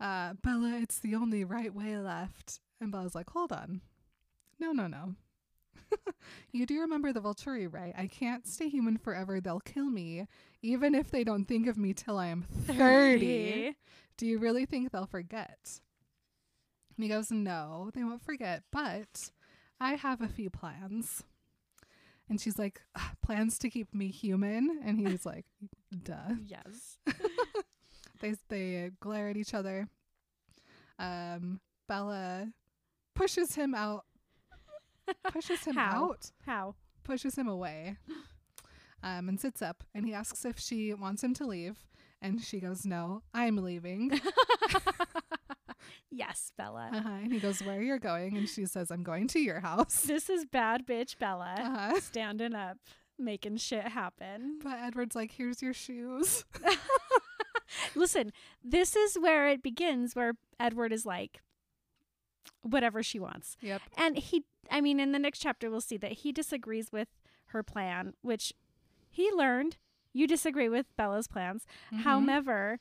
Uh, Bella, it's the only right way left. And Bella's like, hold on. No, no, no. [LAUGHS] you do remember the Volturi, right? I can't stay human forever. They'll kill me, even if they don't think of me till I am 30. Do you really think they'll forget? And he goes, No, they won't forget, but I have a few plans. And she's like, Plans to keep me human? And he's like, Duh. [LAUGHS]
Yes. [LAUGHS]
They they glare at each other. Um, Bella pushes him out. Pushes him
How?
out.
How?
Pushes him away. Um, and sits up. And he asks if she wants him to leave. And she goes, "No, I'm leaving." [LAUGHS]
yes, Bella.
uh-huh. And he goes, "Where are you're going?" And she says, "I'm going to your house."
This is bad bitch Bella
Uh-huh.
standing up, making shit happen.
But Edward's like, "Here's your shoes." [LAUGHS]
Listen, this is where it begins, where Edward is like, whatever she wants.
Yep.
And he, I mean, in the next chapter, we'll see that he disagrees with her plan, which he learned. You disagree with Bella's plans.
Mhm.
However,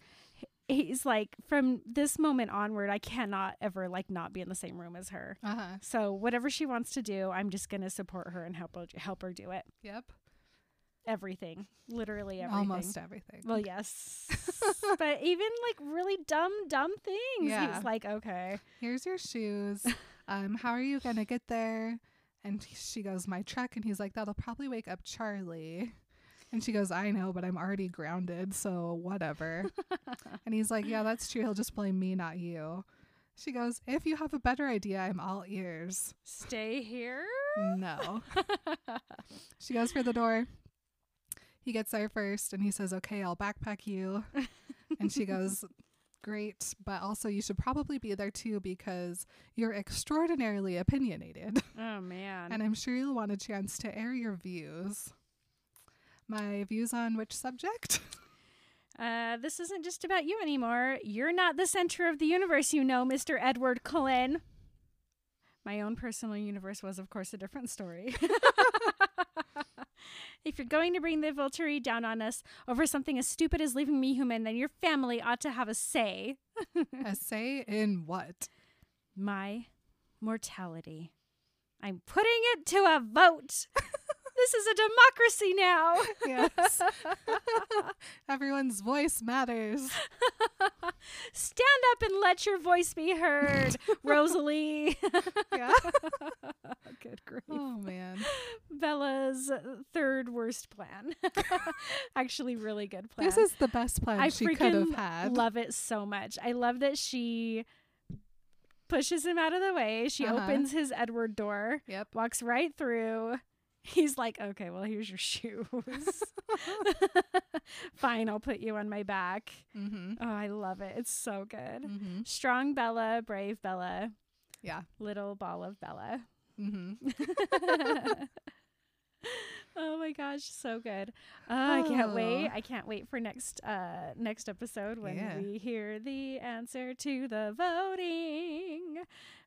he's like, from this moment onward, I cannot ever like not be in the same room as her.
Uh-huh.
So whatever she wants to do, I'm just gonna support her and help her, help her do it.
Yep.
Everything, literally everything.
Almost everything.
Well, yes, [LAUGHS] but even like really dumb, dumb things.
Yeah.
He's like, okay,
here's your shoes. [LAUGHS] Um, how are you gonna get there? And she goes, my truck. And he's like, that'll probably wake up Charlie. And she goes, I know, but I'm already grounded, so whatever. [LAUGHS] and he's like, yeah, that's true. He'll just blame me, not you. She goes, if you have a better idea, I'm all ears.
stay here.
No. [LAUGHS] she goes for the door. He gets there first and he says, okay, I'll backpack you. and she goes, Great, but also you should probably be there too because you're extraordinarily opinionated.
oh man.
and I'm sure you'll want a chance to air your views. My views on which subject? [LAUGHS]
Uh, this isn't just about you anymore. You're not the center of the universe, you know, Mr. Edward Cullen. My own personal universe was, of course, a different story. [LAUGHS] if you're going to bring the Volturi down on us over something as stupid as leaving me human, then your family ought to have a say. [LAUGHS]
a say in what?
My mortality. I'm putting it to a vote. This is a democracy now.
Yes. [LAUGHS] Everyone's voice matters. [LAUGHS]
Stand up and let your voice be heard, [LAUGHS] Rosalie.
Yeah.
Good grief.
Oh man.
Bella's third worst plan. Actually, really good plan.
This is the best plan
I
she could have had.
love it so much. I love that she pushes him out of the way. She
Uh-huh.
opens his Edward door,
Yep.
walks right through. He's like, okay, well, here's your shoes. [LAUGHS] Fine, I'll put you on my back.
mm-hmm.
Oh, I love it. It's so good.
Mm-hmm.
Strong Bella, brave Bella,
Yeah.
little ball of Bella.
Mm-hmm. [LAUGHS]
oh my gosh, so good. Oh, I can't wait.
Oh.
I can't wait for next uh next episode when
Yeah.
we hear the answer to the voting.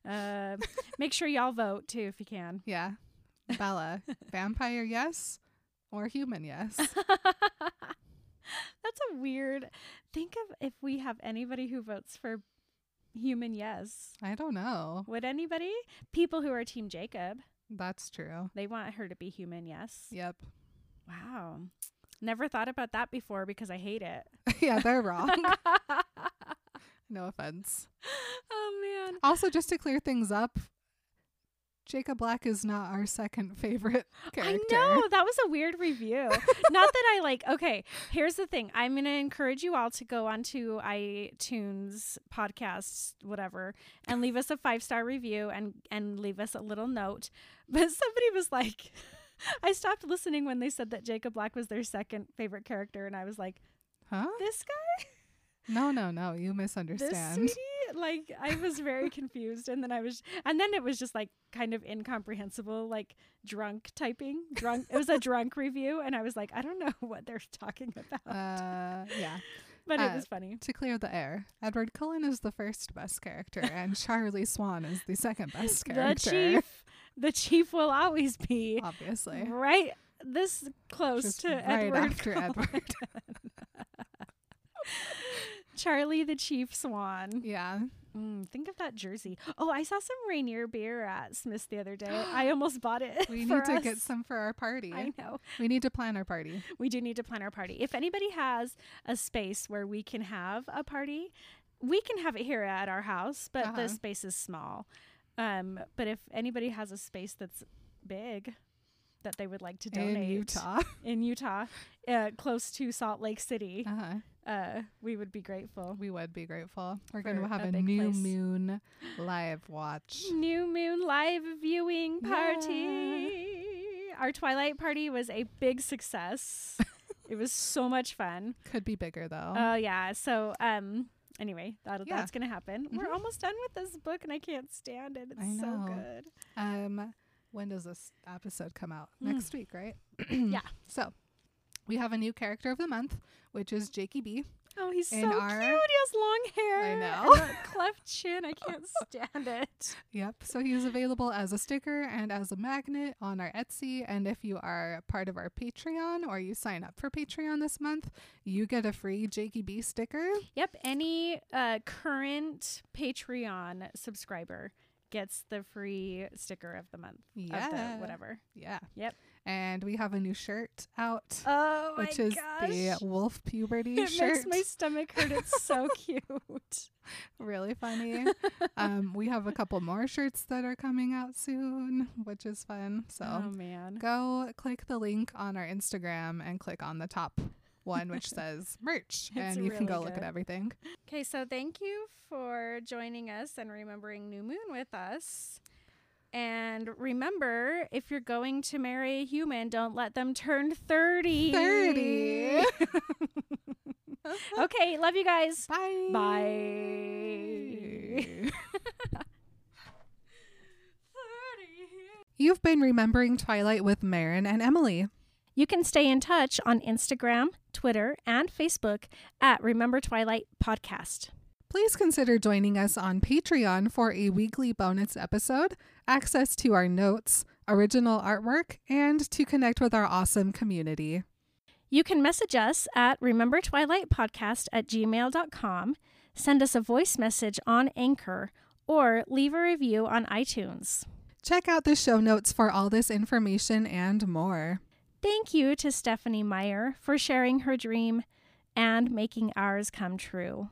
Uh, make sure y'all vote too if you can.
Yeah. Bella, [LAUGHS] vampire yes or human yes? [LAUGHS]
That's a weird. Think of if we have anybody who votes for human yes.
I don't know.
Would anybody? People who are Team Jacob,
That's true.
they want her to be human yes.
Yep.
Wow. Never thought about that before because I hate it. [LAUGHS]
yeah, they're wrong. no offense.
oh man.
Also, just to clear things up, Jacob Black is not our second favorite [LAUGHS] character.
I know that was a weird review. Not that I like. Okay, here's the thing. I'm going to encourage you all to go onto iTunes podcasts, whatever, and leave us a five star review and and leave us a little note. [LAUGHS] But somebody was like. [LAUGHS] I stopped listening when they said that Jacob Black was their second favorite character, and I was like,
Huh?
"This guy,
No, no, no. You
this
misunderstand.
sweetie." Like I was very confused, and then I was, and then it was just like kind of incomprehensible, like drunk typing. Drunk. it was a drunk review, and I was like, I don't know [LAUGHS] what they're talking about,
Uh, yeah. [LAUGHS]
but it
uh,
was funny.
To clear the air, Edward Cullen is the first best character, and [LAUGHS] Charlie Swan is the second best character.
The chief, the chief will always be
Obviously.
right this close
Just
to
right
Edward.
after
Cullen.
Edward.
Charlie the Chief Swan.
Yeah.
Mm, think of that jersey. Oh, I saw some Rainier beer at Smith's the other day. I [GASPS] almost bought it.
We need to
us.
get some for our party.
I know.
We need to plan our party.
We do need to plan our party. If anybody has a space where we can have a party, we can have it here at our house, but
Uh-huh.
the space is small. Um, but if anybody has a space that's big that they would like to donate
In Utah.
in Utah, uh, close to Salt Lake City,
Uh-huh.
Uh, we would be grateful.
We would be grateful. We're going to have
a
a, new
place.
moon live watch. [LAUGHS]
New Moon live viewing party. Our Twilight party was a big success. [LAUGHS] it was so much fun.
Could be bigger though.
Oh yeah. So um anyway, that
Yeah.
that's gonna happen. We're
Mhm.
almost done with this book and I can't stand it. It's so good.
Um, when does this episode come out?
Mm.
Next week, right?
Yeah. [CLEARS THROAT]
So we have a new character of the month, which is Jakey B.
Oh, he's so
our-
cute. He has long hair.
I
and
know. [LAUGHS]
that cleft chin. I can't [LAUGHS] stand it.
Yep. So he's available as a sticker and as a magnet on our Etsy. And if you are part of our Patreon or you sign up for Patreon this month, you get a free Jakey B sticker.
Yep. Any uh, current Patreon subscriber gets the free sticker of the month. Of
Yeah.
the whatever.
Yeah.
Yep.
And we have a new shirt out,
Oh
which is
gosh.
the Wolf Puberty
it
shirt.
makes my stomach hurt. It's so [LAUGHS] cute.
really funny. [LAUGHS] um, we have a couple more shirts that are coming out soon, which is fun. So
oh man.
go click the link on our Instagram and click on the top one, which [LAUGHS] says merch, and you can
really
go look at everything.
Okay, so thank you for joining us and remembering New Moon with us. And remember, if you're going to marry a human, don't let them turn 30.
30. [LAUGHS]
okay, love you guys.
Bye.
Bye. [LAUGHS]
You've been remembering Twilight with Marin and Emily.
You can stay in touch on Instagram, Twitter, and Facebook at Remember Twilight Podcast.
Please consider joining us on Patreon for a weekly bonus episode, access to our notes, original artwork, and to connect with our awesome community.
You can message us at Remember Twilight Podcast at gmail.com, send us a voice message on Anchor, or leave a review on iTunes.
Check out the show notes for all this information and more.
Thank you to Stephenie Meyer for sharing her dream and making ours come true.